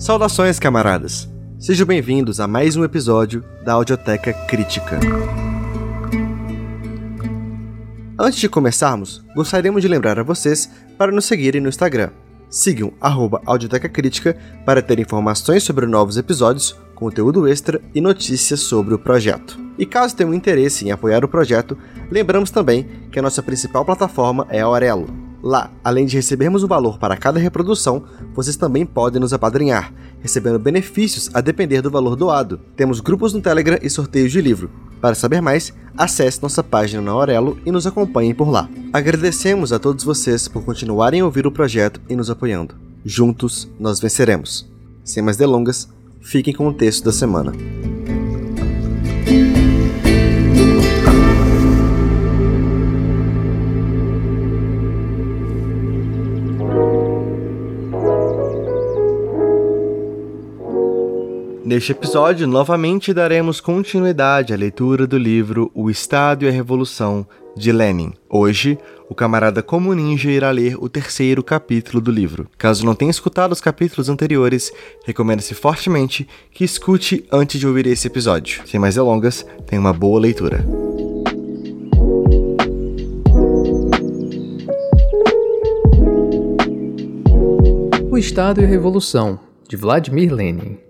Saudações, camaradas! Sejam bem-vindos a mais um episódio da Audioteca Crítica. Antes de começarmos, gostaríamos de lembrar a vocês para nos seguirem no Instagram. Sigam Audioteca Crítica para ter informações sobre novos episódios, conteúdo extra e notícias sobre o projeto. E caso tenham interesse em apoiar o projeto, lembramos também que a nossa principal plataforma é a Aurelo. Lá, além de recebermos um valor para cada reprodução, vocês também podem nos apadrinhar, recebendo benefícios a depender do valor doado. Temos grupos no Telegram e sorteios de livro. Para saber mais, acesse nossa página na Aurelo e nos acompanhem por lá. Agradecemos a todos vocês por continuarem a ouvir o projeto e nos apoiando. Juntos, nós venceremos. Sem mais delongas, fiquem com o texto da semana. Neste episódio, novamente daremos continuidade à leitura do livro O Estado e a Revolução, de Lenin. Hoje, o camarada Como Ninja irá ler o terceiro capítulo do livro. Caso não tenha escutado os capítulos anteriores, recomenda-se fortemente que escute antes de ouvir esse episódio. Sem mais delongas, tenha uma boa leitura. O Estado e a Revolução, de Vladimir Lenin.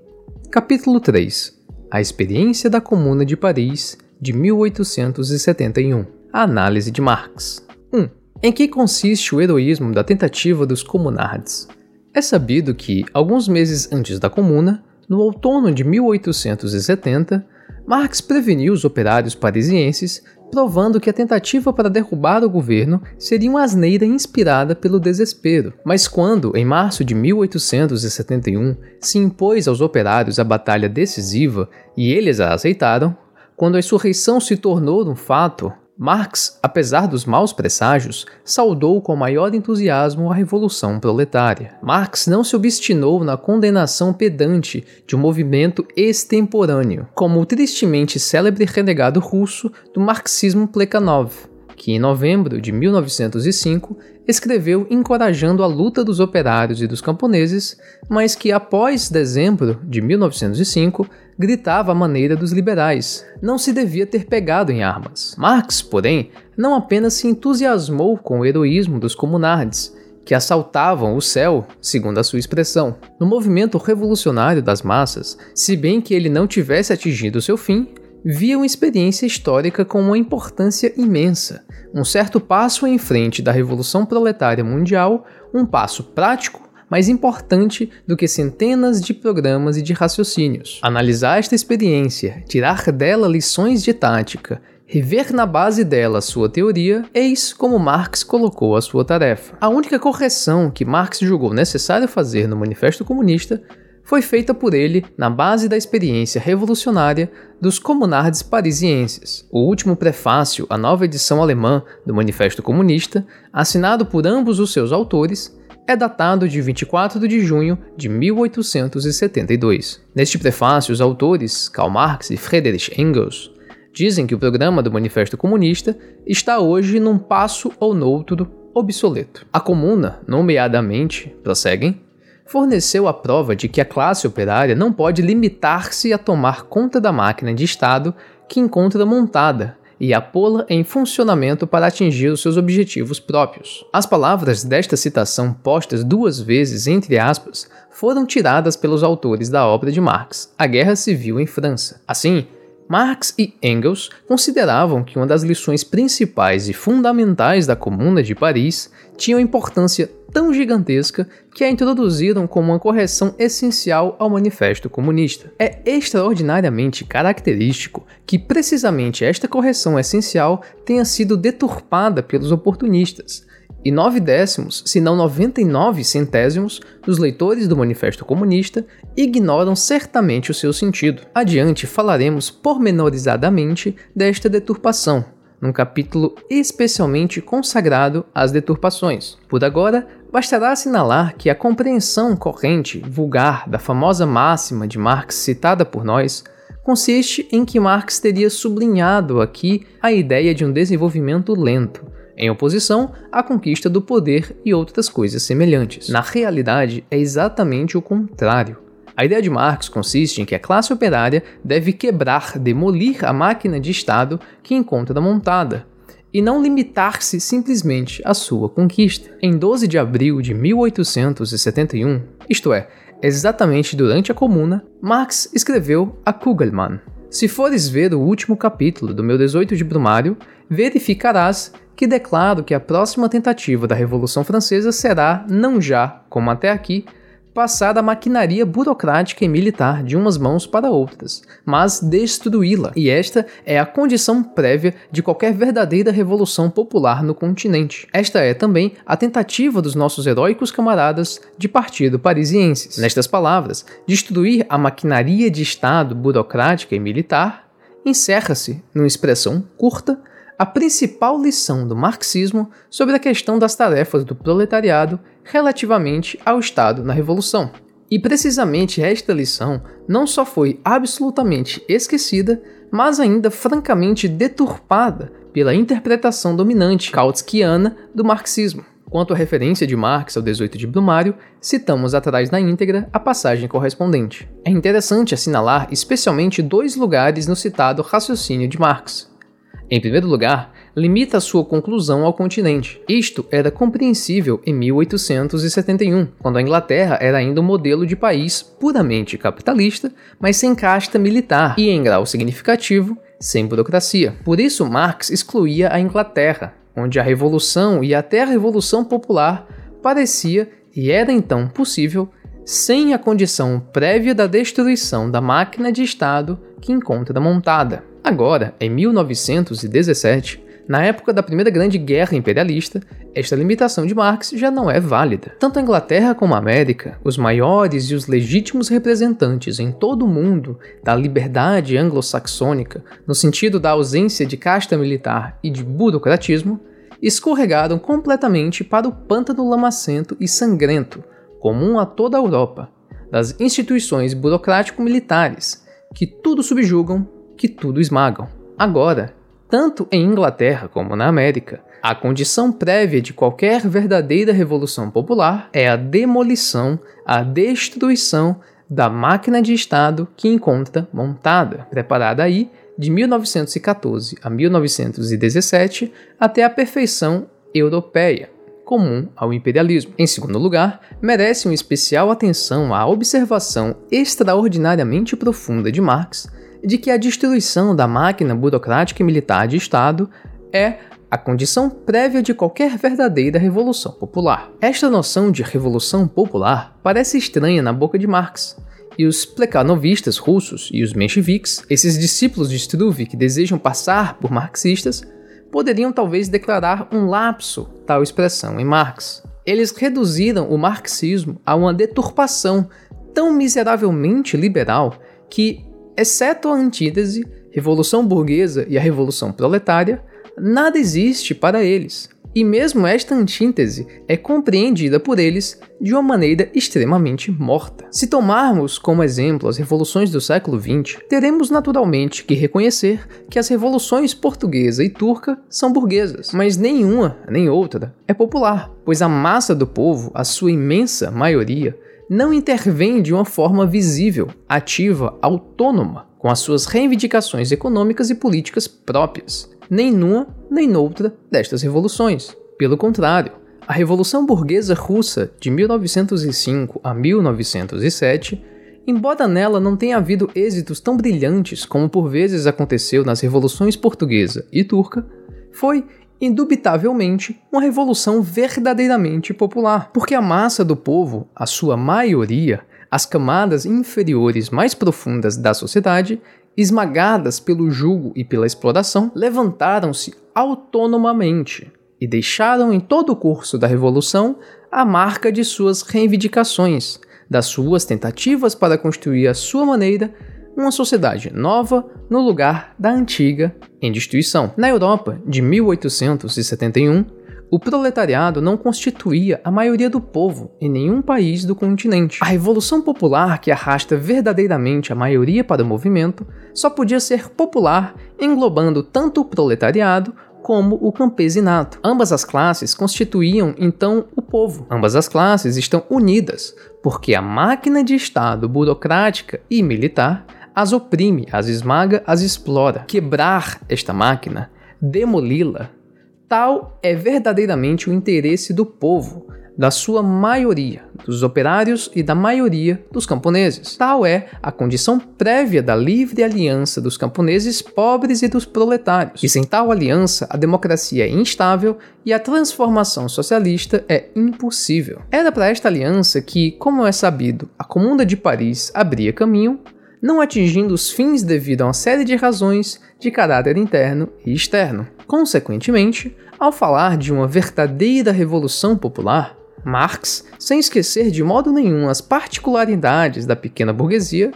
Capítulo 3 A experiência da Comuna de Paris de 1871 A análise de Marx 1. Em que consiste o heroísmo da tentativa dos comunards? É sabido que, alguns meses antes da Comuna, no outono de 1870, Marx preveniu os operários parisienses provando que a tentativa para derrubar o governo seria uma asneira inspirada pelo desespero. Mas quando, em março de 1871, se impôs aos operários a batalha decisiva e eles a aceitaram, quando a insurreição se tornou um fato, Marx, apesar dos maus presságios, saudou com maior entusiasmo a Revolução Proletária. Marx não se obstinou na condenação pedante de um movimento extemporâneo, como o tristemente célebre renegado russo do marxismo Plekhanov, que em novembro de 1905 escreveu encorajando a luta dos operários e dos camponeses, mas que após dezembro de 1905 gritava a maneira dos liberais. Não se devia ter pegado em armas. Marx, porém, não apenas se entusiasmou com o heroísmo dos comunardes, que assaltavam o céu, segundo a sua expressão. No movimento revolucionário das massas, se bem que ele não tivesse atingido seu fim, via uma experiência histórica com uma importância imensa, um certo passo em frente da Revolução Proletária Mundial, um passo prático mais importante do que centenas de programas e de raciocínios. Analisar esta experiência, tirar dela lições de tática, rever na base dela sua teoria, eis como Marx colocou a sua tarefa. A única correção que Marx julgou necessário fazer no Manifesto Comunista foi feita por ele na base da experiência revolucionária dos comunardes parisienses. O último prefácio à nova edição alemã do Manifesto Comunista, assinado por ambos os seus autores, é datado de 24 de junho de 1872. Neste prefácio, os autores, Karl Marx e Friedrich Engels, dizem que o programa do Manifesto Comunista está hoje num passo ou noutro obsoleto. A Comuna, nomeadamente, prosseguem, forneceu a prova de que a classe operária não pode limitar-se a tomar conta da máquina de Estado que encontra montada e a pô-la em funcionamento para atingir os seus objetivos próprios. As palavras desta citação, postas duas vezes entre aspas, foram tiradas pelos autores da obra de Marx, A Guerra Civil em França. Assim, Marx e Engels consideravam que uma das lições principais e fundamentais da Comuna de Paris tinha uma importância tão gigantesca que a introduziram como uma correção essencial ao Manifesto Comunista. É extraordinariamente característico que precisamente esta correção essencial tenha sido deturpada pelos oportunistas, e nove décimos, se não 99 centésimos, dos leitores do Manifesto Comunista ignoram certamente o seu sentido. Adiante falaremos pormenorizadamente desta deturpação, num capítulo especialmente consagrado às deturpações. Por agora, bastará assinalar que a compreensão corrente, vulgar, da famosa máxima de Marx citada por nós consiste em que Marx teria sublinhado aqui a ideia de um desenvolvimento lento, em oposição à conquista do poder e outras coisas semelhantes. Na realidade, é exatamente o contrário. A ideia de Marx consiste em que a classe operária deve quebrar, demolir a máquina de Estado que encontra montada, e não limitar-se simplesmente à sua conquista. Em 12 de abril de 1871, isto é, exatamente durante a Comuna, Marx escreveu a Kugelmann. Se fores ver o último capítulo do meu 18 de Brumário, verificarás que declaro que a próxima tentativa da Revolução Francesa será, não já, como até aqui, passar a maquinaria burocrática e militar de umas mãos para outras, mas destruí-la. E esta é a condição prévia de qualquer verdadeira revolução popular no continente. Esta é também a tentativa dos nossos heróicos camaradas de partido parisienses. Nestas palavras, destruir a maquinaria de Estado burocrática e militar encerra-se, numa expressão curta, a principal lição do marxismo sobre a questão das tarefas do proletariado relativamente ao Estado na Revolução. E precisamente esta lição não só foi absolutamente esquecida, mas ainda francamente deturpada pela interpretação dominante kautskiana do marxismo. Quanto à referência de Marx ao 18 de Brumário, citamos atrás na íntegra a passagem correspondente. É interessante assinalar especialmente dois lugares no citado raciocínio de Marx. Em primeiro lugar, limita sua conclusão ao continente. Isto era compreensível em 1871, quando a Inglaterra era ainda um modelo de país puramente capitalista, mas sem casta militar e, em grau significativo, sem burocracia. Por isso, Marx excluía a Inglaterra, onde a Revolução e até a Revolução Popular parecia e era então possível sem a condição prévia da destruição da máquina de Estado que encontra montada. Agora, em 1917, na época da Primeira Grande Guerra Imperialista, esta limitação de Marx já não é válida. Tanto a Inglaterra como a América, os maiores e os legítimos representantes em todo o mundo da liberdade anglo-saxônica, no sentido da ausência de casta militar e de burocratismo, escorregaram completamente para o pântano lamacento e sangrento, comum a toda a Europa, das instituições burocrático-militares, que tudo subjugam que tudo esmagam. Agora, tanto em Inglaterra como na América, a condição prévia de qualquer verdadeira revolução popular é a demolição, a destruição da máquina de Estado que encontra montada, preparada aí de 1914 a 1917 até a perfeição europeia, comum ao imperialismo. Em segundo lugar, merece uma especial atenção à observação extraordinariamente profunda de Marx de que a destruição da máquina burocrática e militar de Estado é a condição prévia de qualquer verdadeira revolução popular. Esta noção de revolução popular parece estranha na boca de Marx, e os plekanovistas russos e os mencheviques, esses discípulos de Struve que desejam passar por marxistas, poderiam talvez declarar um lapso tal expressão em Marx. Eles reduziram o marxismo a uma deturpação tão miseravelmente liberal que Exceto a antítese, Revolução Burguesa e a Revolução Proletária, nada existe para eles. E mesmo esta antítese é compreendida por eles de uma maneira extremamente morta. Se tomarmos como exemplo as revoluções do século XX, teremos naturalmente que reconhecer que as revoluções portuguesa e turca são burguesas, mas nenhuma nem outra é popular, pois a massa do povo, a sua imensa maioria, não intervém de uma forma visível, ativa, autônoma, com as suas reivindicações econômicas e políticas próprias, nem numa nem noutra destas revoluções. Pelo contrário, a Revolução Burguesa Russa de 1905 a 1907, embora nela não tenha havido êxitos tão brilhantes como por vezes aconteceu nas revoluções portuguesa e turca, foi indubitavelmente uma revolução verdadeiramente popular, porque a massa do povo, a sua maioria, as camadas inferiores mais profundas da sociedade, esmagadas pelo jugo e pela exploração, levantaram-se autonomamente e deixaram em todo o curso da revolução a marca de suas reivindicações, das suas tentativas para construir a sua maneira uma sociedade nova no lugar da antiga em destruição. Na Europa de 1871, o proletariado não constituía a maioria do povo em nenhum país do continente. A revolução popular que arrasta verdadeiramente a maioria para o movimento só podia ser popular englobando tanto o proletariado como o campesinato. Ambas as classes constituíam então o povo. Ambas as classes estão unidas, porque a máquina de Estado burocrática e militar as oprime, as esmaga, as explora. Quebrar esta máquina, demoli-la, tal é verdadeiramente o interesse do povo, da sua maioria, dos operários e da maioria dos camponeses. Tal é a condição prévia da livre aliança dos camponeses pobres e dos proletários. E sem tal aliança, a democracia é instável e a transformação socialista é impossível. Era para esta aliança que, como é sabido, a Comuna de Paris abria caminho, não atingindo os fins devido a uma série de razões de caráter interno e externo. Consequentemente, ao falar de uma verdadeira revolução popular, Marx, sem esquecer de modo nenhum as particularidades da pequena burguesia,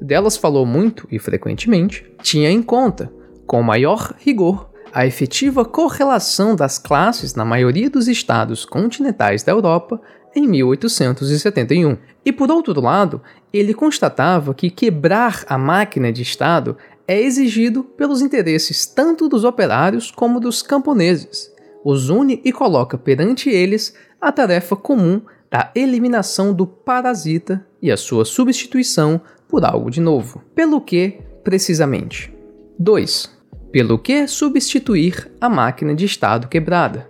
delas falou muito e frequentemente, tinha em conta, com maior rigor, a efetiva correlação das classes na maioria dos estados continentais da Europa em 1871. E por outro lado, ele constatava que quebrar a máquina de Estado é exigido pelos interesses tanto dos operários como dos camponeses. Os une e coloca perante eles a tarefa comum da eliminação do parasita e a sua substituição por algo de novo. Pelo que, precisamente? 2. Pelo que substituir a máquina de Estado quebrada?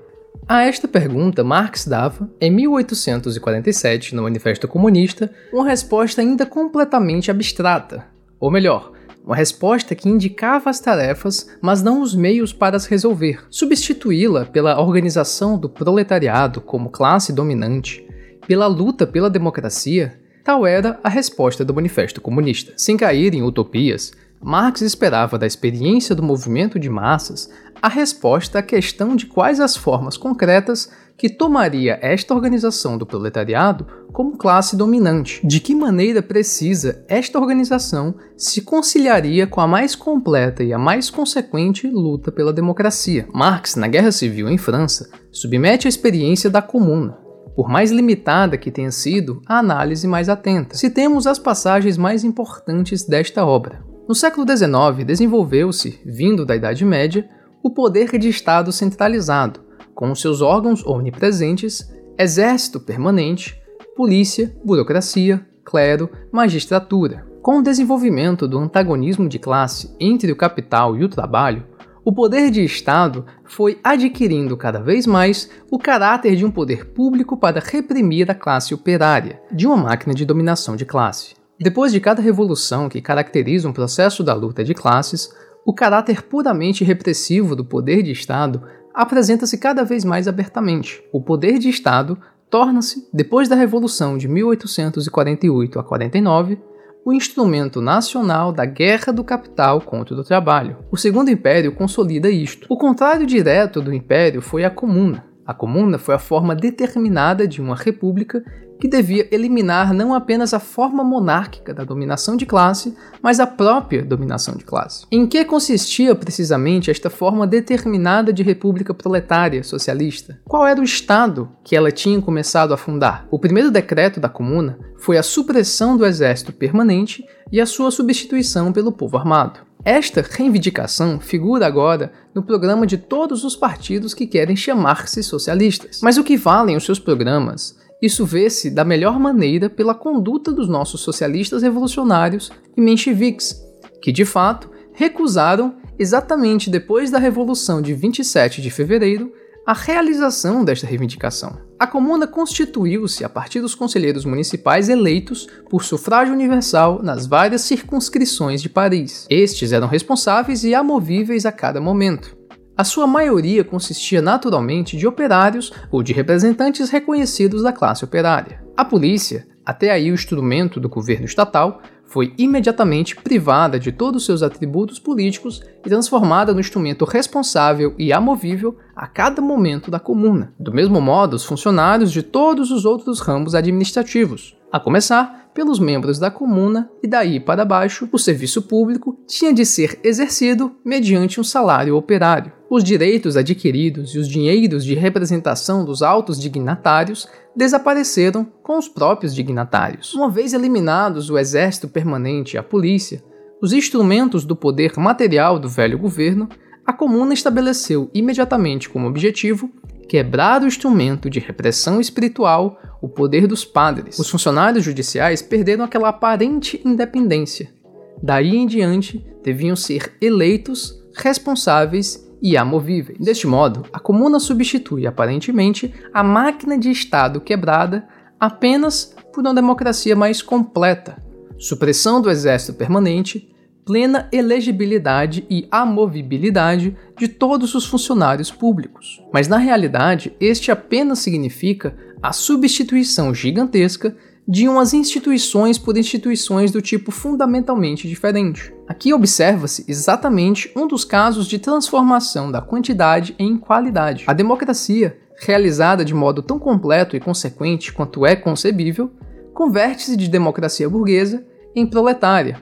A esta pergunta, Marx dava, em 1847, no Manifesto Comunista, uma resposta ainda completamente abstrata. Ou melhor, uma resposta que indicava as tarefas, mas não os meios para as resolver. Substituí-la pela organização do proletariado como classe dominante, pela luta pela democracia, tal era a resposta do Manifesto Comunista. Sem cair em utopias, Marx esperava da experiência do movimento de massas a resposta à questão de quais as formas concretas que tomaria esta organização do proletariado como classe dominante. De que maneira precisa esta organização se conciliaria com a mais completa e a mais consequente luta pela democracia? Marx, na Guerra Civil em França, submete a experiência da comuna, por mais limitada que tenha sido, a análise mais atenta. Citemos as passagens mais importantes desta obra. No século XIX, desenvolveu-se, vindo da Idade Média, o poder de Estado centralizado, com seus órgãos omnipresentes, exército permanente, polícia, burocracia, clero, magistratura. Com o desenvolvimento do antagonismo de classe entre o capital e o trabalho, o poder de Estado foi adquirindo cada vez mais o caráter de um poder público para reprimir a classe operária, de uma máquina de dominação de classe. Depois de cada revolução que caracteriza um processo da luta de classes, o caráter puramente repressivo do poder de Estado apresenta-se cada vez mais abertamente. O poder de Estado torna-se, depois da Revolução de 1848 a 49, o instrumento nacional da guerra do capital contra o trabalho. O Segundo Império consolida isto. O contrário direto do Império foi a Comuna. A Comuna foi a forma determinada de uma república que devia eliminar não apenas a forma monárquica da dominação de classe, mas a própria dominação de classe. Em que consistia precisamente esta forma determinada de república proletária socialista? Qual era o Estado que ela tinha começado a fundar? O primeiro decreto da Comuna foi a supressão do exército permanente e a sua substituição pelo povo armado. Esta reivindicação figura agora no programa de todos os partidos que querem chamar-se socialistas. Mas o que valem os seus programas isso vê-se da melhor maneira pela conduta dos nossos socialistas revolucionários e mencheviques, que de fato recusaram, exatamente depois da Revolução de 27 de fevereiro, a realização desta reivindicação. A Comuna constituiu-se a partir dos conselheiros municipais eleitos por sufrágio universal nas várias circunscrições de Paris. Estes eram responsáveis e amovíveis a cada momento. A sua maioria consistia naturalmente de operários ou de representantes reconhecidos da classe operária. A polícia, até aí o instrumento do governo estatal, foi imediatamente privada de todos seus atributos políticos e transformada no instrumento responsável e amovível a cada momento da comuna. Do mesmo modo, os funcionários de todos os outros ramos administrativos, a começar pelos membros da comuna e daí para baixo, o serviço público tinha de ser exercido mediante um salário operário. Os direitos adquiridos e os dinheiros de representação dos altos dignatários desapareceram com os próprios dignatários. Uma vez eliminados o exército permanente e a polícia, os instrumentos do poder material do velho governo, a Comuna estabeleceu imediatamente como objetivo quebrar o instrumento de repressão espiritual, o poder dos padres. Os funcionários judiciais perderam aquela aparente independência. Daí em diante, deviam ser eleitos, responsáveis e amovíveis. Deste modo, a comuna substitui aparentemente a máquina de Estado quebrada apenas por uma democracia mais completa, supressão do exército permanente, plena elegibilidade e amovibilidade de todos os funcionários públicos. Mas na realidade, este apenas significa a substituição gigantesca de umas instituições por instituições do tipo fundamentalmente diferente. Aqui observa-se exatamente um dos casos de transformação da quantidade em qualidade. A democracia, realizada de modo tão completo e consequente quanto é concebível, converte-se de democracia burguesa em proletária,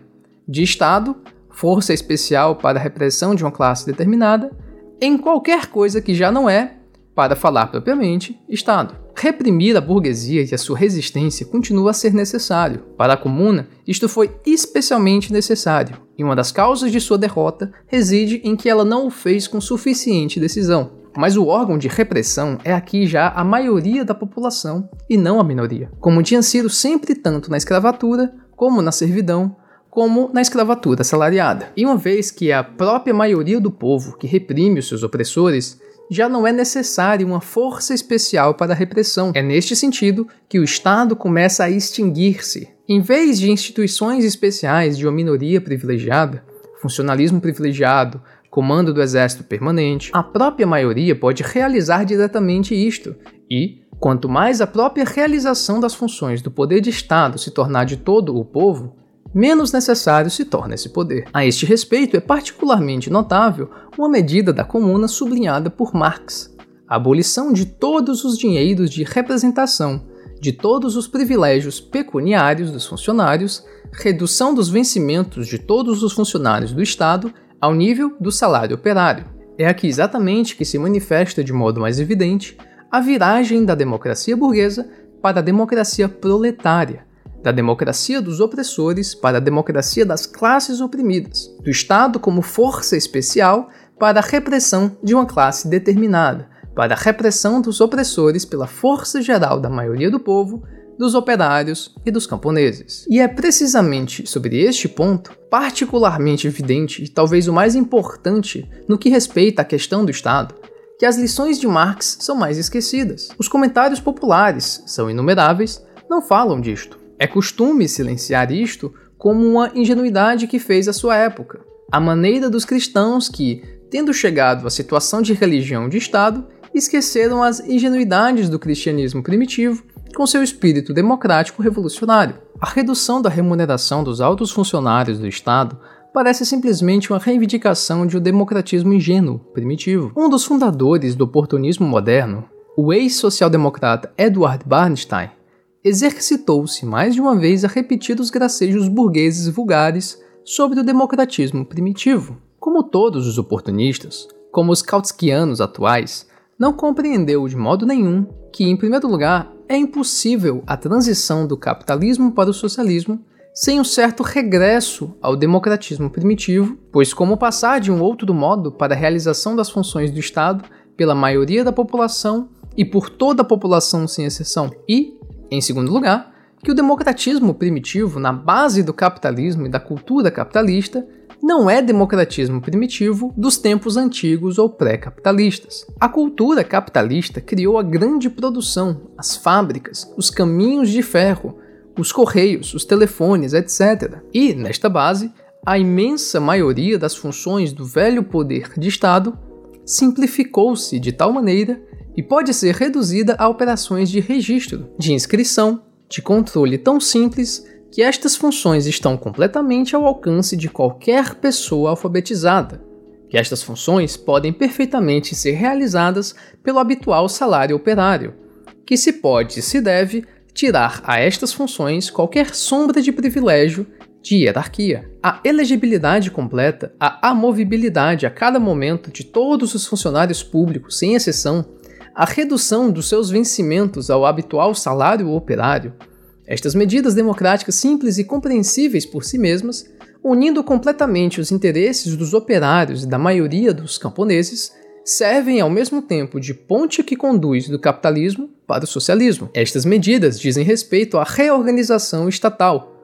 de Estado, força especial para a repressão de uma classe determinada, em qualquer coisa que já não é, para falar propriamente, Estado. Reprimir a burguesia e a sua resistência continua a ser necessário. Para a Comuna, isto foi especialmente necessário, e uma das causas de sua derrota reside em que ela não o fez com suficiente decisão. Mas o órgão de repressão é aqui já a maioria da população e não a minoria, como tinha sido sempre tanto na escravatura como na servidão, como na escravatura assalariada. E uma vez que a própria maioria do povo que reprime os seus opressores, já não é necessária uma força especial para a repressão. É neste sentido que o Estado começa a extinguir-se. Em vez de instituições especiais de uma minoria privilegiada, funcionalismo privilegiado, comando do exército permanente, a própria maioria pode realizar diretamente isto e, quanto mais a própria realização das funções do poder de Estado se tornar de todo o povo, menos necessário se torna esse poder. A este respeito, é particularmente notável uma medida da Comuna sublinhada por Marx: a abolição de todos os dinheiros de representação, de todos os privilégios pecuniários dos funcionários, redução dos vencimentos de todos os funcionários do Estado ao nível do salário operário. É aqui exatamente que se manifesta de modo mais evidente a viragem da democracia burguesa para a democracia proletária, da democracia dos opressores para a democracia das classes oprimidas, do Estado como força especial para a repressão de uma classe determinada, para a repressão dos opressores pela força geral da maioria do povo, dos operários e dos camponeses. E é precisamente sobre este ponto, particularmente evidente e talvez o mais importante no que respeita à questão do Estado, que as lições de Marx são mais esquecidas. Os comentários populares são inumeráveis, não falam disto. É costume silenciar isto como uma ingenuidade que fez a sua época. A maneira dos cristãos que, tendo chegado à situação de religião de Estado, esqueceram as ingenuidades do cristianismo primitivo com seu espírito democrático revolucionário. A redução da remuneração dos altos funcionários do Estado parece simplesmente uma reivindicação de um democratismo ingênuo, primitivo. Um dos fundadores do oportunismo moderno, o ex-social-democrata Edward Bernstein, exercitou-se mais de uma vez a repetir os gracejos burgueses vulgares sobre o democratismo primitivo. Como todos os oportunistas, como os kautskianos atuais, não compreendeu de modo nenhum que, em primeiro lugar, é impossível a transição do capitalismo para o socialismo sem um certo regresso ao democratismo primitivo, pois como passar de um outro modo para a realização das funções do Estado pela maioria da população e por toda a população sem exceção, e em segundo lugar, que o democratismo primitivo, na base do capitalismo e da cultura capitalista, não é democratismo primitivo dos tempos antigos ou pré-capitalistas. A cultura capitalista criou a grande produção, as fábricas, os caminhos de ferro, os correios, os telefones, etc. E, nesta base, a imensa maioria das funções do velho poder de Estado simplificou-se de tal maneira e pode ser reduzida a operações de registro, de inscrição, de controle tão simples que estas funções estão completamente ao alcance de qualquer pessoa alfabetizada, que estas funções podem perfeitamente ser realizadas pelo habitual salário operário, que se pode e se deve tirar a estas funções qualquer sombra de privilégio de hierarquia. A elegibilidade completa, a amovibilidade a cada momento de todos os funcionários públicos, sem exceção, a redução dos seus vencimentos ao habitual salário operário, estas medidas democráticas simples e compreensíveis por si mesmas unindo completamente os interesses dos operários e da maioria dos camponeses, servem ao mesmo tempo de ponte que conduz do capitalismo para o socialismo. Estas medidas dizem respeito à reorganização estatal,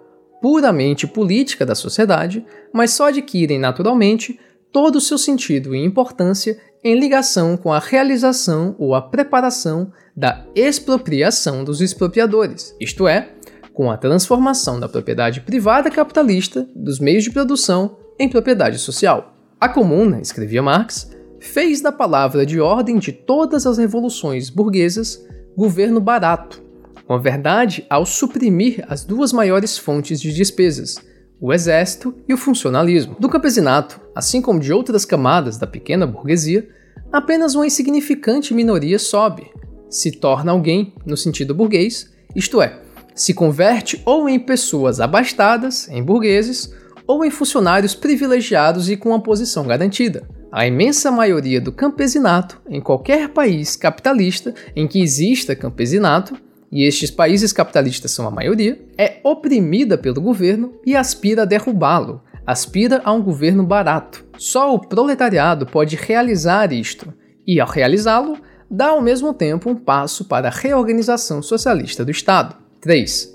puramente política da sociedade, mas só adquirem naturalmente todo o seu sentido e importância em ligação com a realização ou a preparação da expropriação dos expropriadores, isto é, com a transformação da propriedade privada capitalista dos meios de produção em propriedade social. A Comuna, escrevia Marx, fez da palavra de ordem de todas as revoluções burguesas governo barato, com a verdade ao suprimir as duas maiores fontes de despesas, o exército e o funcionalismo. Do campesinato, assim como de outras camadas da pequena burguesia, apenas uma insignificante minoria sobe, se torna alguém no sentido burguês, isto é, se converte ou em pessoas abastadas, em burgueses, ou em funcionários privilegiados e com uma posição garantida. A imensa maioria do campesinato, em qualquer país capitalista em que exista campesinato, e estes países capitalistas são a maioria, é oprimida pelo governo e aspira a derrubá-lo, aspira a um governo barato. Só o proletariado pode realizar isto, e ao realizá-lo, dá ao mesmo tempo um passo para a reorganização socialista do Estado. 3.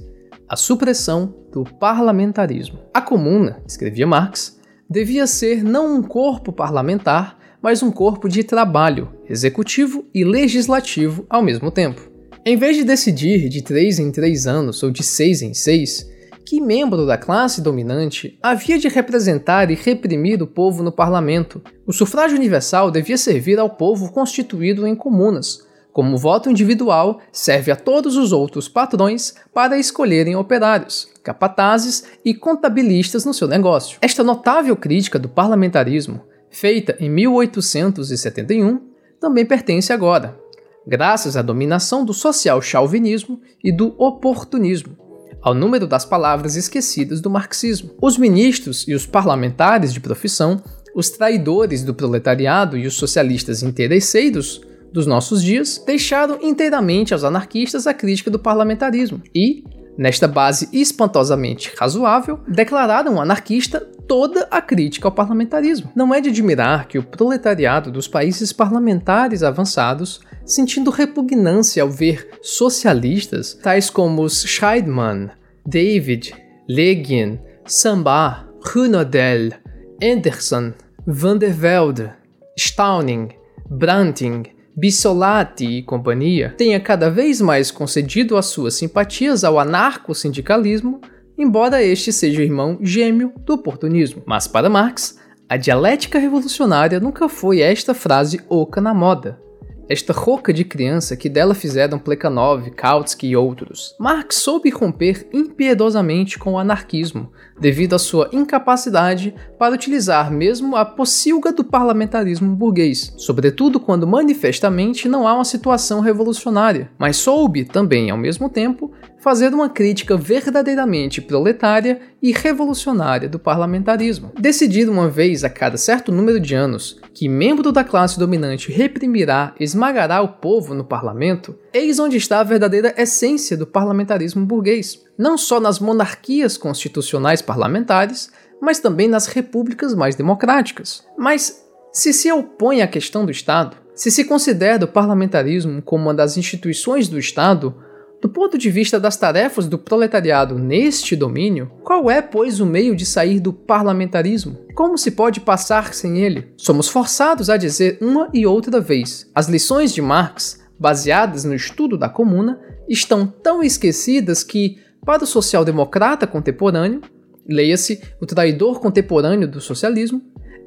A supressão do parlamentarismo. A comuna, escrevia Marx, devia ser não um corpo parlamentar, mas um corpo de trabalho, executivo e legislativo ao mesmo tempo. Em vez de decidir de três em três anos ou de seis em seis, que membro da classe dominante havia de representar e reprimir o povo no parlamento. O sufrágio universal devia servir ao povo constituído em comunas, como o voto individual serve a todos os outros patrões para escolherem operários, capatazes e contabilistas no seu negócio. Esta notável crítica do parlamentarismo, feita em 1871, também pertence agora, graças à dominação do social chauvinismo e do oportunismo, ao número das palavras esquecidas do marxismo. Os ministros e os parlamentares de profissão, os traidores do proletariado e os socialistas interesseiros dos nossos dias deixaram inteiramente aos anarquistas a crítica do parlamentarismo e, nesta base espantosamente razoável, declararam anarquista toda a crítica ao parlamentarismo. Não é de admirar que o proletariado dos países parlamentares avançados sentindo repugnância ao ver socialistas tais como os Scheidman, David, Legin, Sambar, Runodel, Anderson, Van der Velde, Stauning, Branting, Bissolati e companhia tenha cada vez mais concedido as suas simpatias ao anarco-sindicalismo, embora este seja o irmão gêmeo do oportunismo. Mas para Marx, a dialética revolucionária nunca foi esta frase oca na moda esta roca de criança que dela fizeram Plekhanov, Kautsky e outros. Marx soube romper impiedosamente com o anarquismo, devido à sua incapacidade para utilizar mesmo a pocilga do parlamentarismo burguês, sobretudo quando manifestamente não há uma situação revolucionária, mas soube também, ao mesmo tempo, fazer uma crítica verdadeiramente proletária e revolucionária do parlamentarismo. Decidir uma vez a cada certo número de anos que membro da classe dominante reprimirá, esmagará o povo no parlamento, eis onde está a verdadeira essência do parlamentarismo burguês, não só nas monarquias constitucionais parlamentares, mas também nas repúblicas mais democráticas. Mas se se opõe à questão do Estado, se se considera o parlamentarismo como uma das instituições do Estado, do ponto de vista das tarefas do proletariado neste domínio, qual é, pois, o meio de sair do parlamentarismo? Como se pode passar sem ele? Somos forçados a dizer uma e outra vez: as lições de Marx, baseadas no estudo da comuna, estão tão esquecidas que, para o social-democrata contemporâneo, leia-se o traidor contemporâneo do socialismo,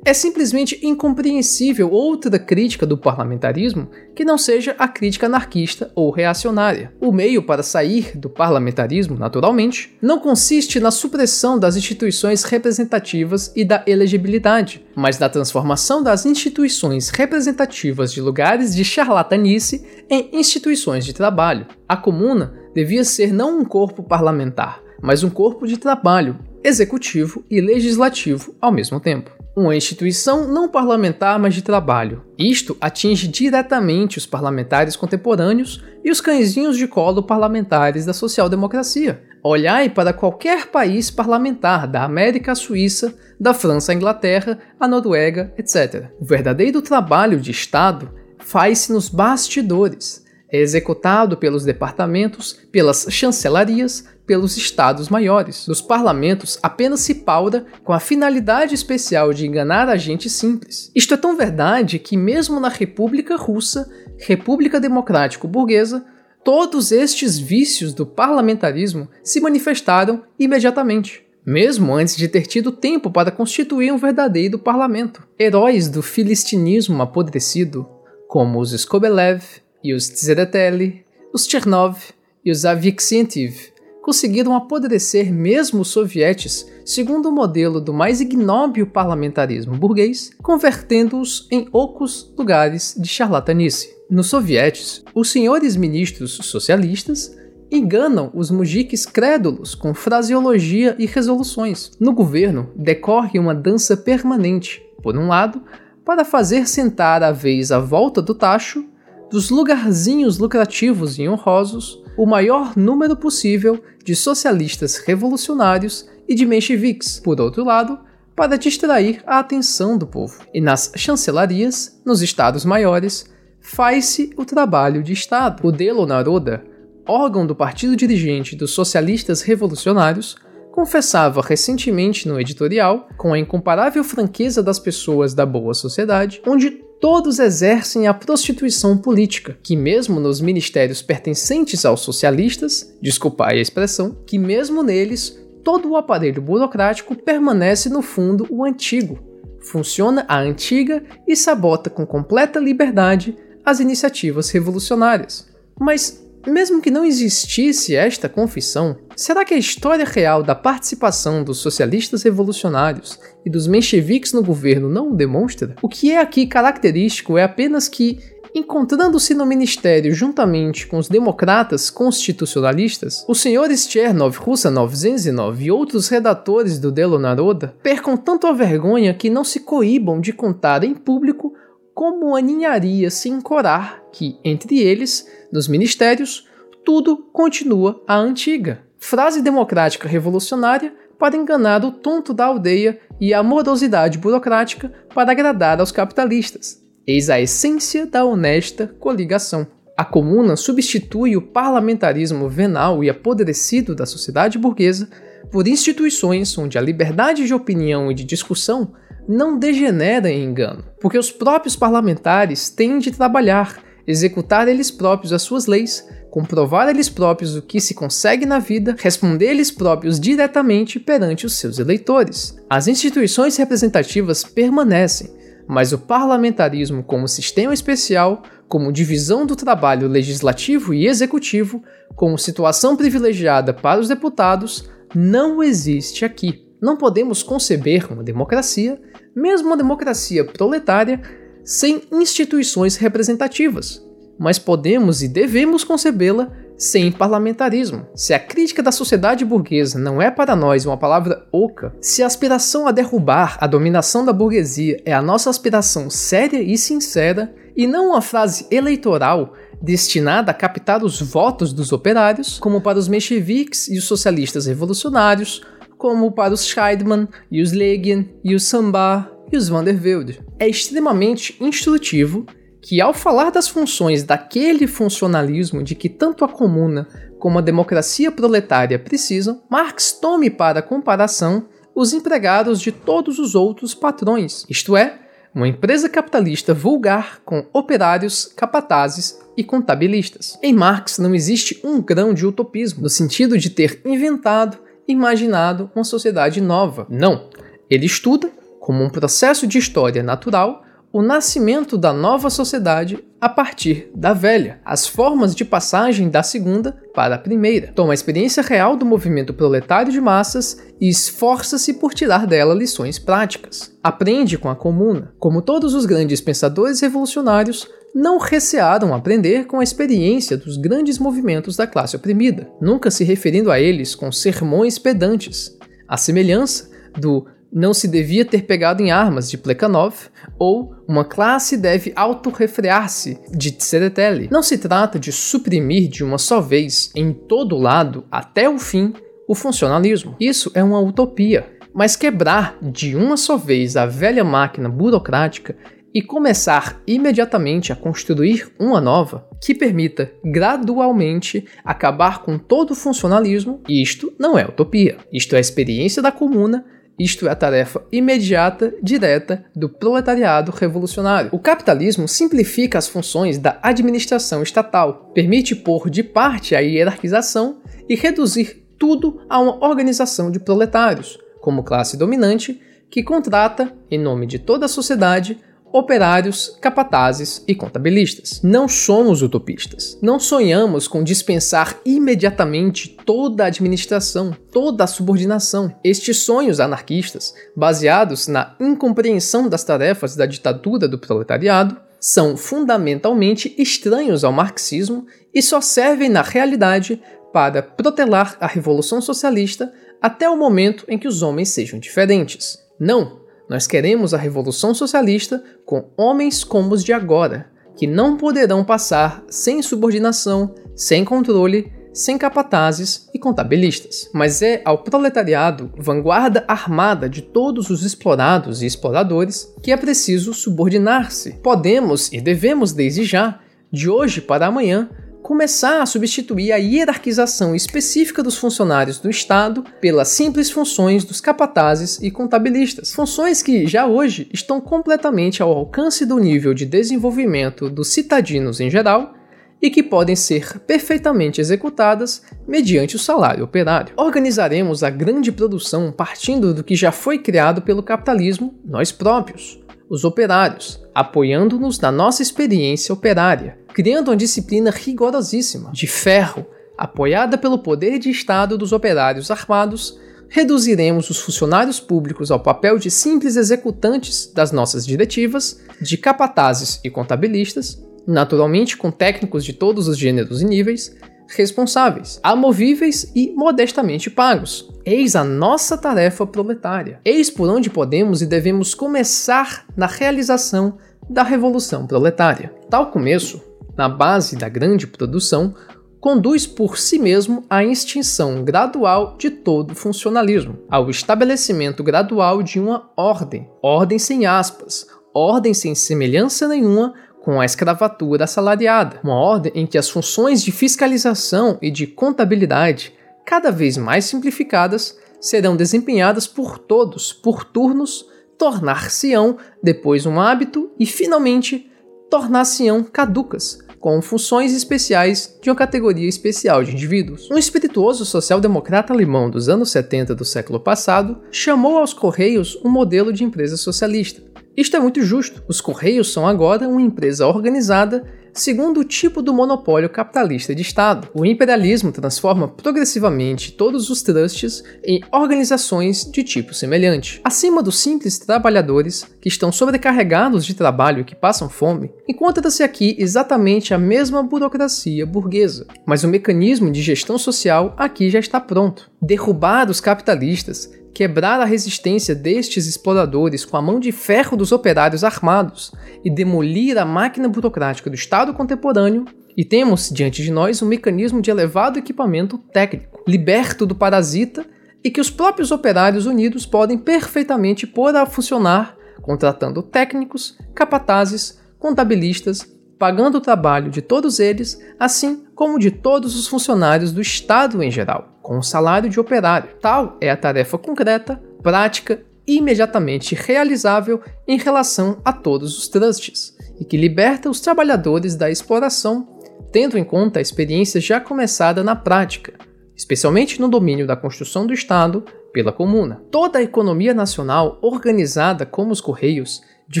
é simplesmente incompreensível outra crítica do parlamentarismo que não seja a crítica anarquista ou reacionária. O meio para sair do parlamentarismo, naturalmente, não consiste na supressão das instituições representativas e da elegibilidade, mas na transformação das instituições representativas de lugares de charlatanice em instituições de trabalho. A comuna devia ser não um corpo parlamentar, mas um corpo de trabalho, executivo e legislativo ao mesmo tempo uma instituição não parlamentar, mas de trabalho. Isto atinge diretamente os parlamentares contemporâneos e os cãezinhos de colo parlamentares da social-democracia. Olhai para qualquer país parlamentar, da América à Suíça, da França à Inglaterra, à Noruega, etc. O verdadeiro trabalho de Estado faz-se nos bastidores. É executado pelos departamentos, pelas chancelarias, pelos estados maiores. Nos parlamentos apenas se pauda com a finalidade especial de enganar a gente simples. Isto é tão verdade que, mesmo na República Russa, República Democrático Burguesa, Todos estes vícios do parlamentarismo se manifestaram imediatamente, mesmo antes de ter tido tempo para constituir um verdadeiro parlamento. Heróis do filistinismo apodrecido, como os Skobelev e os Tsereteli, os Chernov e os Aviksentiev, conseguiram apodrecer mesmo os sovietes segundo o modelo do mais ignóbil parlamentarismo burguês, convertendo-os em ocos lugares de charlatanice. Nos sovietes, os senhores ministros socialistas enganam os mujiques crédulos com fraseologia e resoluções. No governo, decorre uma dança permanente, por um lado, para fazer sentar a vez à volta do tacho, dos lugarzinhos lucrativos e honrosos, o maior número possível de socialistas revolucionários e de mencheviques, por outro lado, para distrair a atenção do povo. E nas chancelarias, nos estados maiores, faz-se o trabalho de Estado. O Delo Naroda, órgão do partido dirigente dos socialistas revolucionários, confessava recentemente no editorial, com a incomparável franqueza das pessoas da boa sociedade, onde todos exercem a prostituição política, que mesmo nos ministérios pertencentes aos socialistas, desculpai a expressão, que mesmo neles todo o aparelho burocrático permanece no fundo o antigo, funciona a antiga e sabota com completa liberdade as iniciativas revolucionárias. Mas, mesmo que não existisse esta confissão, será que a história real da participação dos socialistas revolucionários e dos mencheviques no governo não o demonstra? O que é aqui característico é apenas que, encontrando-se no ministério juntamente com os democratas constitucionalistas, os senhores Chernov, Russanov, Zenzinov e outros redatores do Delo Naroda percam tanto a vergonha que não se coíbam de contar em público como a ninharia se encorar que, entre eles, nos ministérios, tudo continua a antiga. Frase democrática revolucionária para enganar o tonto da aldeia e a morosidade burocrática para agradar aos capitalistas. Eis a essência da honesta coligação. A comuna substitui o parlamentarismo venal e apodrecido da sociedade burguesa por instituições onde a liberdade de opinião e de discussão não degenera em engano, porque os próprios parlamentares têm de trabalhar, executar eles próprios as suas leis, comprovar eles próprios o que se consegue na vida, responder eles próprios diretamente perante os seus eleitores. As instituições representativas permanecem, mas o parlamentarismo como sistema especial, como divisão do trabalho legislativo e executivo, como situação privilegiada para os deputados, não existe aqui. Não podemos conceber uma democracia mesmo uma democracia proletária, sem instituições representativas. Mas podemos e devemos concebê-la sem parlamentarismo. Se a crítica da sociedade burguesa não é para nós uma palavra oca, se a aspiração a derrubar a dominação da burguesia é a nossa aspiração séria e sincera, e não uma frase eleitoral destinada a captar os votos dos operários, como para os mencheviques e os socialistas revolucionários, como para os Scheidman e os Legian e os Sambar e os Van der Velde. É extremamente instrutivo que, ao falar das funções daquele funcionalismo de que tanto a comuna como a democracia proletária precisam, Marx tome para comparação os empregados de todos os outros patrões, isto é, uma empresa capitalista vulgar com operários, capatazes e contabilistas. Em Marx não existe um grão de utopismo, no sentido de ter inventado imaginado uma sociedade nova. Não. Ele estuda, como um processo de história natural, o nascimento da nova sociedade a partir da velha, as formas de passagem da segunda para a primeira. Toma a experiência real do movimento proletário de massas e esforça-se por tirar dela lições práticas. Aprende com a comuna. Como todos os grandes pensadores revolucionários, não recearam aprender com a experiência dos grandes movimentos da classe oprimida, nunca se referindo a eles com sermões pedantes. A semelhança do não se devia ter pegado em armas de Plekhanov ou uma classe deve autorrefrear-se de Tsereteli. Não se trata de suprimir de uma só vez, em todo lado, até o fim, o funcionalismo. Isso é uma utopia, mas quebrar de uma só vez a velha máquina burocrática e começar imediatamente a construir uma nova que permita gradualmente acabar com todo o funcionalismo, isto não é utopia. Isto é a experiência da comuna isto é a tarefa imediata, direta do proletariado revolucionário. O capitalismo simplifica as funções da administração estatal, permite pôr de parte a hierarquização e reduzir tudo a uma organização de proletários, como classe dominante, que contrata, em nome de toda a sociedade, operários, capatazes e contabilistas. Não somos utopistas. Não sonhamos com dispensar imediatamente toda a administração, toda a subordinação. Estes sonhos anarquistas, baseados na incompreensão das tarefas da ditadura do proletariado, são fundamentalmente estranhos ao marxismo e só servem na realidade para protelar a revolução socialista até o momento em que os homens sejam diferentes. Não, nós queremos a revolução socialista com homens como os de agora, que não poderão passar sem subordinação, sem controle, sem capatazes e contabilistas. Mas é ao proletariado, vanguarda armada de todos os explorados e exploradores, que é preciso subordinar-se. Podemos e devemos desde já, de hoje para amanhã, começar a substituir a hierarquização específica dos funcionários do Estado pelas simples funções dos capatazes e contabilistas, funções que já hoje estão completamente ao alcance do nível de desenvolvimento dos citadinos em geral e que podem ser perfeitamente executadas mediante o salário operário. Organizaremos a grande produção partindo do que já foi criado pelo capitalismo, nós próprios, os operários, apoiando-nos na nossa experiência operária, criando uma disciplina rigorosíssima, de ferro, apoiada pelo poder de Estado dos operários armados, reduziremos os funcionários públicos ao papel de simples executantes das nossas diretivas, de capatazes e contabilistas, naturalmente com técnicos de todos os gêneros e níveis, responsáveis, amovíveis e modestamente pagos. Eis a nossa tarefa proletária. Eis por onde podemos e devemos começar na realização da revolução proletária. Tal começo, na base da grande produção, conduz por si mesmo à extinção gradual de todo funcionalismo, ao estabelecimento gradual de uma ordem, ordem sem aspas, ordem sem semelhança nenhuma com a escravatura assalariada, uma ordem em que as funções de fiscalização e de contabilidade, cada vez mais simplificadas, serão desempenhadas por todos, por turnos, tornar-se-ão depois um hábito e, finalmente, tornar-se-ão caducas, com funções especiais de uma categoria especial de indivíduos. Um espirituoso social-democrata alemão dos anos 70 do século passado chamou aos Correios um modelo de empresa socialista isto é muito justo. Os Correios são agora uma empresa organizada segundo o tipo do monopólio capitalista de Estado. O imperialismo transforma progressivamente todos os trusts em organizações de tipo semelhante. Acima dos simples trabalhadores que estão sobrecarregados de trabalho e que passam fome, encontra-se aqui exatamente a mesma burocracia burguesa. Mas o mecanismo de gestão social aqui já está pronto. Derrubar os capitalistas quebrar a resistência destes exploradores com a mão de ferro dos operários armados e demolir a máquina burocrática do Estado contemporâneo, e temos diante de nós um mecanismo de elevado equipamento técnico, liberto do parasita e que os próprios operários unidos podem perfeitamente pôr a funcionar, contratando técnicos, capatazes, contabilistas, pagando o trabalho de todos eles, assim como de todos os funcionários do Estado em geral com o salário de operário. Tal é a tarefa concreta, prática e imediatamente realizável em relação a todos os trusts, e que liberta os trabalhadores da exploração, tendo em conta a experiência já começada na prática, especialmente no domínio da construção do Estado pela comuna. Toda a economia nacional organizada como os Correios, de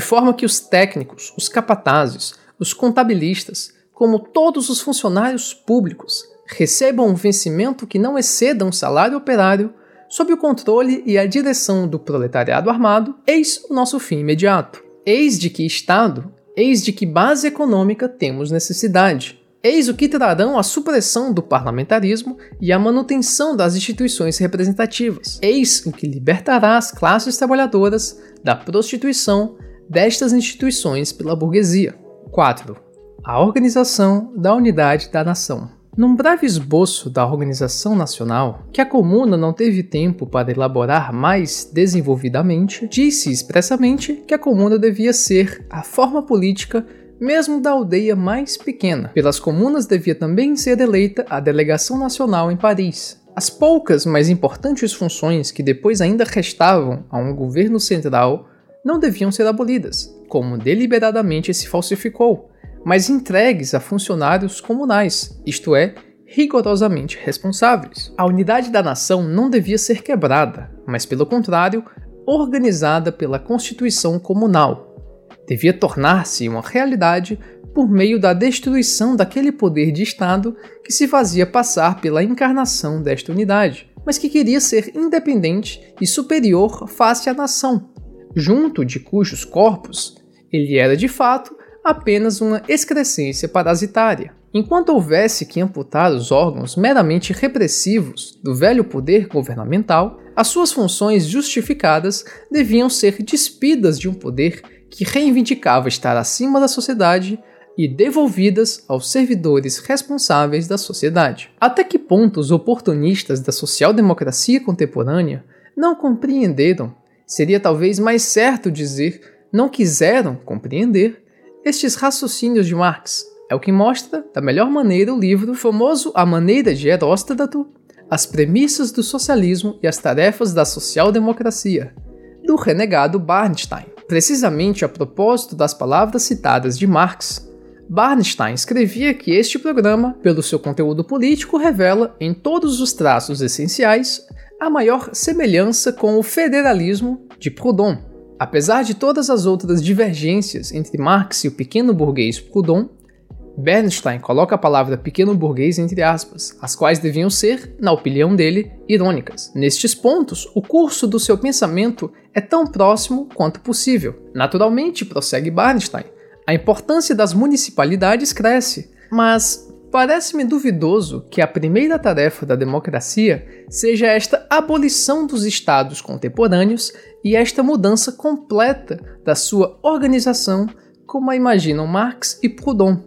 forma que os técnicos, os capatazes, os contabilistas, como todos os funcionários públicos, recebam um vencimento que não exceda um salário operário, sob o controle e a direção do proletariado armado, eis o nosso fim imediato. Eis de que Estado, eis de que base econômica temos necessidade. Eis o que trarão a supressão do parlamentarismo e a manutenção das instituições representativas. Eis o que libertará as classes trabalhadoras da prostituição destas instituições pela burguesia. 4. A organização da unidade da nação. Num breve esboço da organização nacional, que a Comuna não teve tempo para elaborar mais desenvolvidamente, disse expressamente que a Comuna devia ser a forma política mesmo da aldeia mais pequena. Pelas comunas devia também ser eleita a delegação nacional em Paris. As poucas, mas importantes funções que depois ainda restavam a um governo central não deviam ser abolidas, como deliberadamente se falsificou, mas entregues a funcionários comunais, isto é, rigorosamente responsáveis. A unidade da nação não devia ser quebrada, mas pelo contrário, organizada pela Constituição Comunal. Devia tornar-se uma realidade por meio da destruição daquele poder de Estado que se fazia passar pela encarnação desta unidade, mas que queria ser independente e superior face à nação, junto de cujos corpos ele era de fato apenas uma excrescência parasitária. Enquanto houvesse que amputar os órgãos meramente repressivos do velho poder governamental, as suas funções justificadas deviam ser despidas de um poder que reivindicava estar acima da sociedade e devolvidas aos servidores responsáveis da sociedade. Até que ponto os oportunistas da social-democracia contemporânea não compreenderam, seria talvez mais certo dizer, não quiseram compreender estes raciocínios de Marx. É o que mostra, da melhor maneira, o livro famoso A Maneira de Heróstrato, As Premissas do Socialismo e as Tarefas da Social-Democracia, do renegado Barnstein. Precisamente a propósito das palavras citadas de Marx, Barnstein escrevia que este programa, pelo seu conteúdo político, revela, em todos os traços essenciais, a maior semelhança com o federalismo de Proudhon, Apesar de todas as outras divergências entre Marx e o pequeno burguês Proudhon, Bernstein coloca a palavra pequeno burguês entre aspas, as quais deviam ser, na opinião dele, irônicas. Nestes pontos, o curso do seu pensamento é tão próximo quanto possível. Naturalmente, prossegue Bernstein, a importância das municipalidades cresce, mas Parece-me duvidoso que a primeira tarefa da democracia seja esta abolição dos estados contemporâneos e esta mudança completa da sua organização, como a imaginam Marx e Proudhon.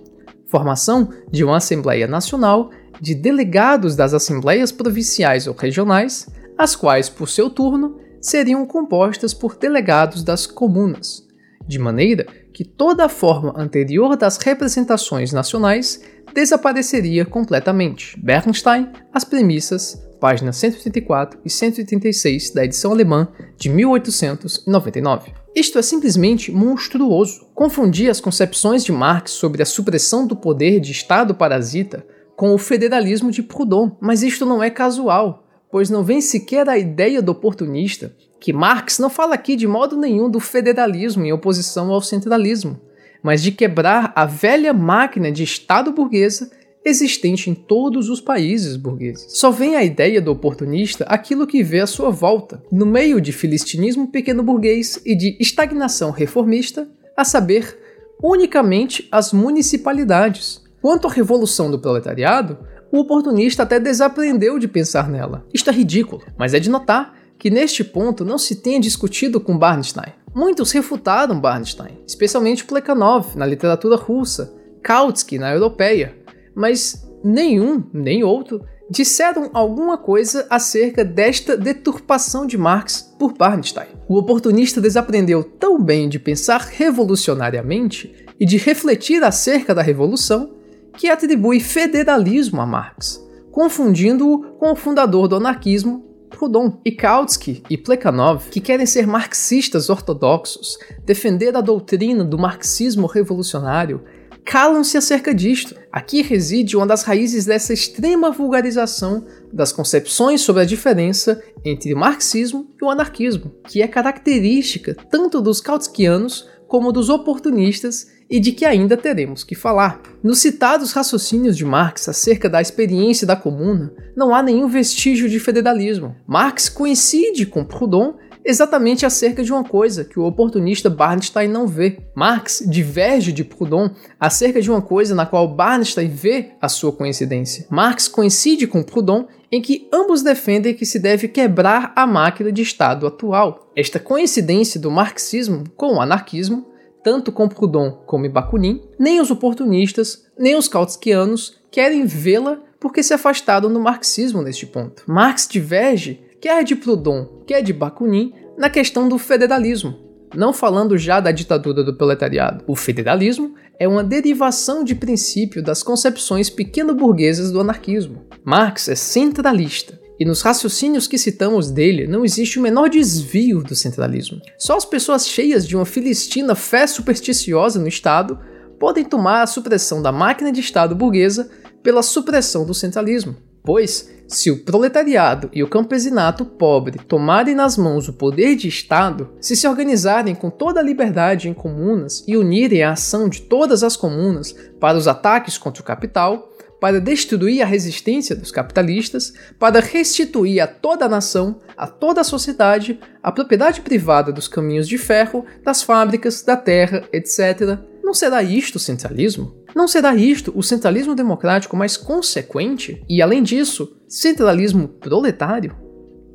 Formação de uma Assembleia Nacional, de delegados das Assembleias Provinciais ou Regionais, as quais, por seu turno, seriam compostas por delegados das comunas, de maneira que toda a forma anterior das representações nacionais desapareceria completamente. Bernstein, As Premissas, páginas 184 e 186 da edição alemã de 1899. Isto é simplesmente monstruoso. Confundir as concepções de Marx sobre a supressão do poder de Estado parasita com o federalismo de Proudhon, mas isto não é casual, pois não vem sequer a ideia do oportunista, que Marx não fala aqui de modo nenhum do federalismo em oposição ao centralismo mas de quebrar a velha máquina de Estado burguesa existente em todos os países burgueses. Só vem a ideia do oportunista aquilo que vê à sua volta, no meio de filistinismo pequeno burguês e de estagnação reformista, a saber, unicamente as municipalidades. Quanto à revolução do proletariado, o oportunista até desaprendeu de pensar nela. Isto é ridículo, mas é de notar que neste ponto não se tenha discutido com Barnstein. Muitos refutaram Barnstein, especialmente Plekhanov na literatura russa, Kautsky na europeia, mas nenhum nem outro disseram alguma coisa acerca desta deturpação de Marx por Barnstein. O oportunista desaprendeu tão bem de pensar revolucionariamente e de refletir acerca da revolução que atribui federalismo a Marx, confundindo-o com o fundador do anarquismo Proudhon e Kautsky e Plekhanov, que querem ser marxistas ortodoxos, defender a doutrina do marxismo revolucionário, calam-se acerca disto. Aqui reside uma das raízes dessa extrema vulgarização das concepções sobre a diferença entre o marxismo e o anarquismo, que é característica tanto dos kautskianos como dos oportunistas e de que ainda teremos que falar. Nos citados raciocínios de Marx acerca da experiência da comuna, não há nenhum vestígio de federalismo. Marx coincide com Proudhon exatamente acerca de uma coisa que o oportunista Barnstein não vê. Marx diverge de Proudhon acerca de uma coisa na qual Barnstein vê a sua coincidência. Marx coincide com Proudhon em que ambos defendem que se deve quebrar a máquina de Estado atual. Esta coincidência do marxismo com o anarquismo tanto com Proudhon como Bakunin, nem os oportunistas, nem os kautskianos querem vê-la porque se afastaram do marxismo neste ponto. Marx diverge, quer de Proudhon, quer de Bakunin, na questão do federalismo, não falando já da ditadura do proletariado. O federalismo é uma derivação de princípio das concepções pequeno-burguesas do anarquismo. Marx é centralista, e nos raciocínios que citamos dele não existe o menor desvio do centralismo. Só as pessoas cheias de uma filistina fé supersticiosa no Estado podem tomar a supressão da máquina de Estado burguesa pela supressão do centralismo. Pois, se o proletariado e o campesinato pobre tomarem nas mãos o poder de Estado, se se organizarem com toda a liberdade em comunas e unirem a ação de todas as comunas para os ataques contra o capital, para destruir a resistência dos capitalistas, para restituir a toda a nação, a toda a sociedade, a propriedade privada dos caminhos de ferro, das fábricas, da terra, etc. Não será isto o centralismo? Não será isto o centralismo democrático mais consequente? E além disso, centralismo proletário?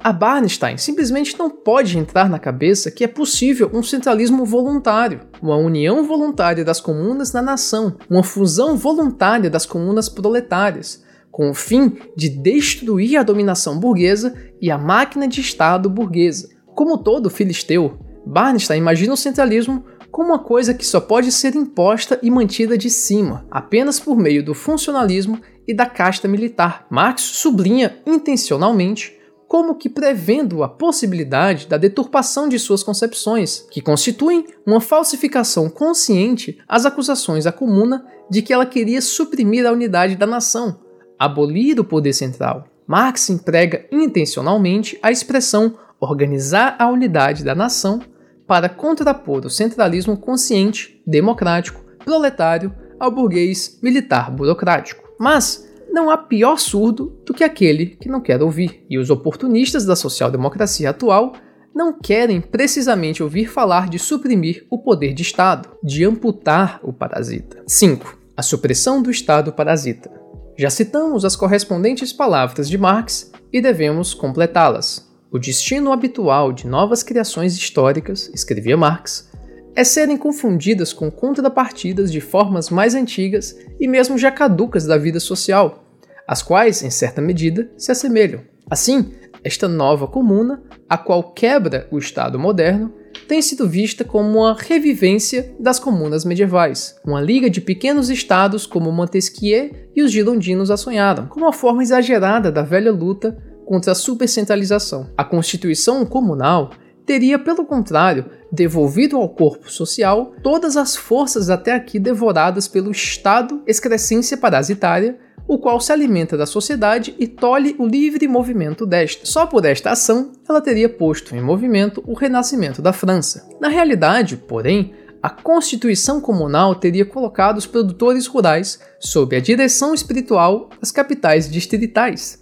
A Barnstein simplesmente não pode entrar na cabeça que é possível um centralismo voluntário, uma união voluntária das comunas na nação, uma fusão voluntária das comunas proletárias, com o fim de destruir a dominação burguesa e a máquina de Estado burguesa. Como todo filisteu, Barnstein imagina o centralismo como uma coisa que só pode ser imposta e mantida de cima, apenas por meio do funcionalismo e da casta militar. Marx sublinha intencionalmente como que prevendo a possibilidade da deturpação de suas concepções, que constituem uma falsificação consciente às acusações à comuna de que ela queria suprimir a unidade da nação, abolir o poder central. Marx emprega intencionalmente a expressão organizar a unidade da nação para contrapor o centralismo consciente, democrático, proletário ao burguês militar burocrático. Mas não há pior surdo do que aquele que não quer ouvir, e os oportunistas da social-democracia atual não querem precisamente ouvir falar de suprimir o poder de Estado, de amputar o parasita. 5. A supressão do Estado parasita. Já citamos as correspondentes palavras de Marx e devemos completá-las. O destino habitual de novas criações históricas, escrevia Marx, é serem confundidas com contrapartidas de formas mais antigas e mesmo já caducas da vida social, as quais, em certa medida, se assemelham. Assim, esta nova comuna, a qual quebra o Estado moderno, tem sido vista como uma revivência das comunas medievais, uma liga de pequenos estados como Montesquieu e os girondinos a sonharam, como uma forma exagerada da velha luta contra a supercentralização. A Constituição comunal teria, pelo contrário, devolvido ao corpo social todas as forças até aqui devoradas pelo Estado excrescência parasitária, o qual se alimenta da sociedade e tolhe o livre movimento desta. Só por esta ação ela teria posto em movimento o renascimento da França. Na realidade, porém, a Constituição Comunal teria colocado os produtores rurais sob a direção espiritual das capitais distritais,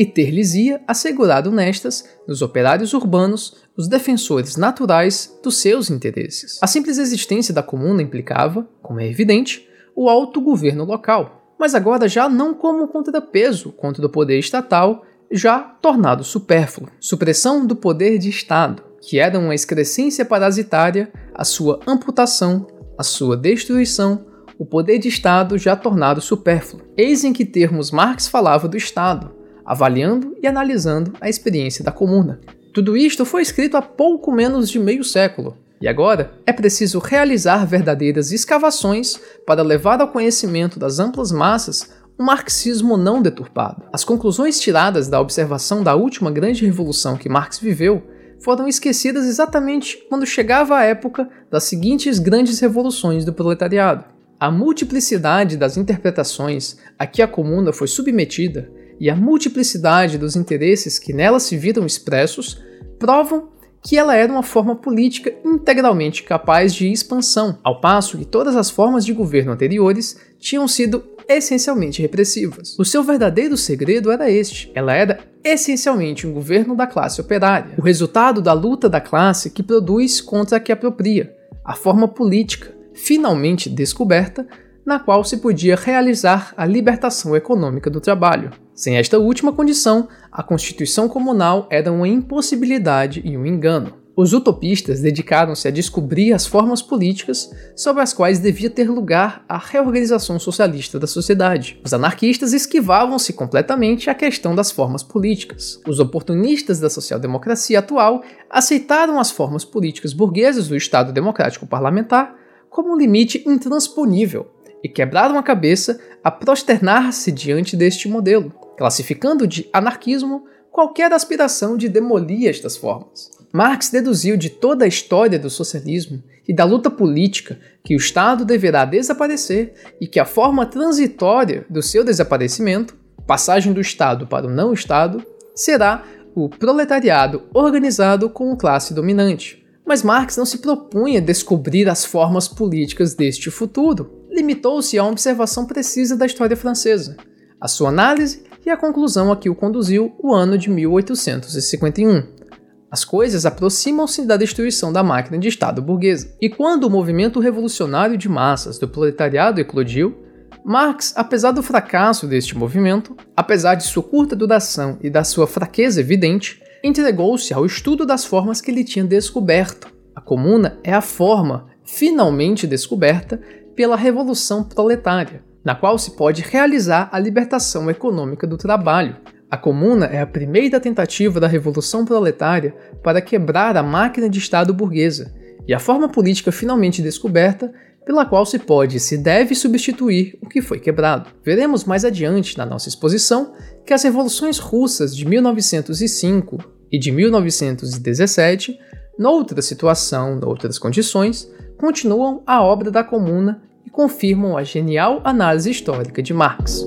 e ter-lhes-ia assegurado nestas, nos operários urbanos, os defensores naturais dos seus interesses. A simples existência da comuna implicava, como é evidente, o autogoverno local, mas agora já não como contrapeso contra o poder estatal, já tornado supérfluo. Supressão do poder de Estado, que era uma excrescência parasitária, a sua amputação, a sua destruição, o poder de Estado já tornado supérfluo. Eis em que termos Marx falava do Estado, avaliando e analisando a experiência da comuna. Tudo isto foi escrito há pouco menos de meio século, e agora é preciso realizar verdadeiras escavações para levar ao conhecimento das amplas massas um marxismo não deturpado. As conclusões tiradas da observação da última grande revolução que Marx viveu foram esquecidas exatamente quando chegava a época das seguintes grandes revoluções do proletariado. A multiplicidade das interpretações a que a comuna foi submetida e a multiplicidade dos interesses que nela se viram expressos provam que ela era uma forma política integralmente capaz de expansão, ao passo que todas as formas de governo anteriores tinham sido essencialmente repressivas. O seu verdadeiro segredo era este: ela era essencialmente um governo da classe operária, o resultado da luta da classe que produz contra a que apropria, a forma política, finalmente descoberta, na qual se podia realizar a libertação econômica do trabalho. Sem esta última condição, a Constituição Comunal era uma impossibilidade e um engano. Os utopistas dedicaram-se a descobrir as formas políticas sobre as quais devia ter lugar a reorganização socialista da sociedade. Os anarquistas esquivavam-se completamente à questão das formas políticas. Os oportunistas da social-democracia atual aceitaram as formas políticas burguesas do Estado democrático parlamentar como um limite intransponível e quebraram a cabeça a prosternar-se diante deste modelo, classificando de anarquismo qualquer aspiração de demolir estas formas. Marx deduziu de toda a história do socialismo e da luta política que o Estado deverá desaparecer e que a forma transitória do seu desaparecimento, passagem do Estado para o não-Estado, será o proletariado organizado como classe dominante. Mas Marx não se propunha descobrir as formas políticas deste futuro. Limitou-se a uma observação precisa da história francesa. A sua análise e a conclusão a que o conduziu o ano de 1851. As coisas aproximam-se da destruição da máquina de Estado burguesa. E quando o movimento revolucionário de massas do proletariado eclodiu, Marx, apesar do fracasso deste movimento, apesar de sua curta duração e da sua fraqueza evidente, entregou-se ao estudo das formas que ele tinha descoberto. A comuna é a forma, finalmente descoberta, pela Revolução Proletária, na qual se pode realizar a libertação econômica do trabalho. A Comuna é a primeira tentativa da Revolução Proletária para quebrar a máquina de Estado burguesa e a forma política finalmente descoberta pela qual se pode e se deve substituir o que foi quebrado. Veremos mais adiante na nossa exposição que as revoluções russas de 1905 e de 1917, noutra situação, noutras condições, continuam a obra da Comuna e confirmam a genial análise histórica de Marx.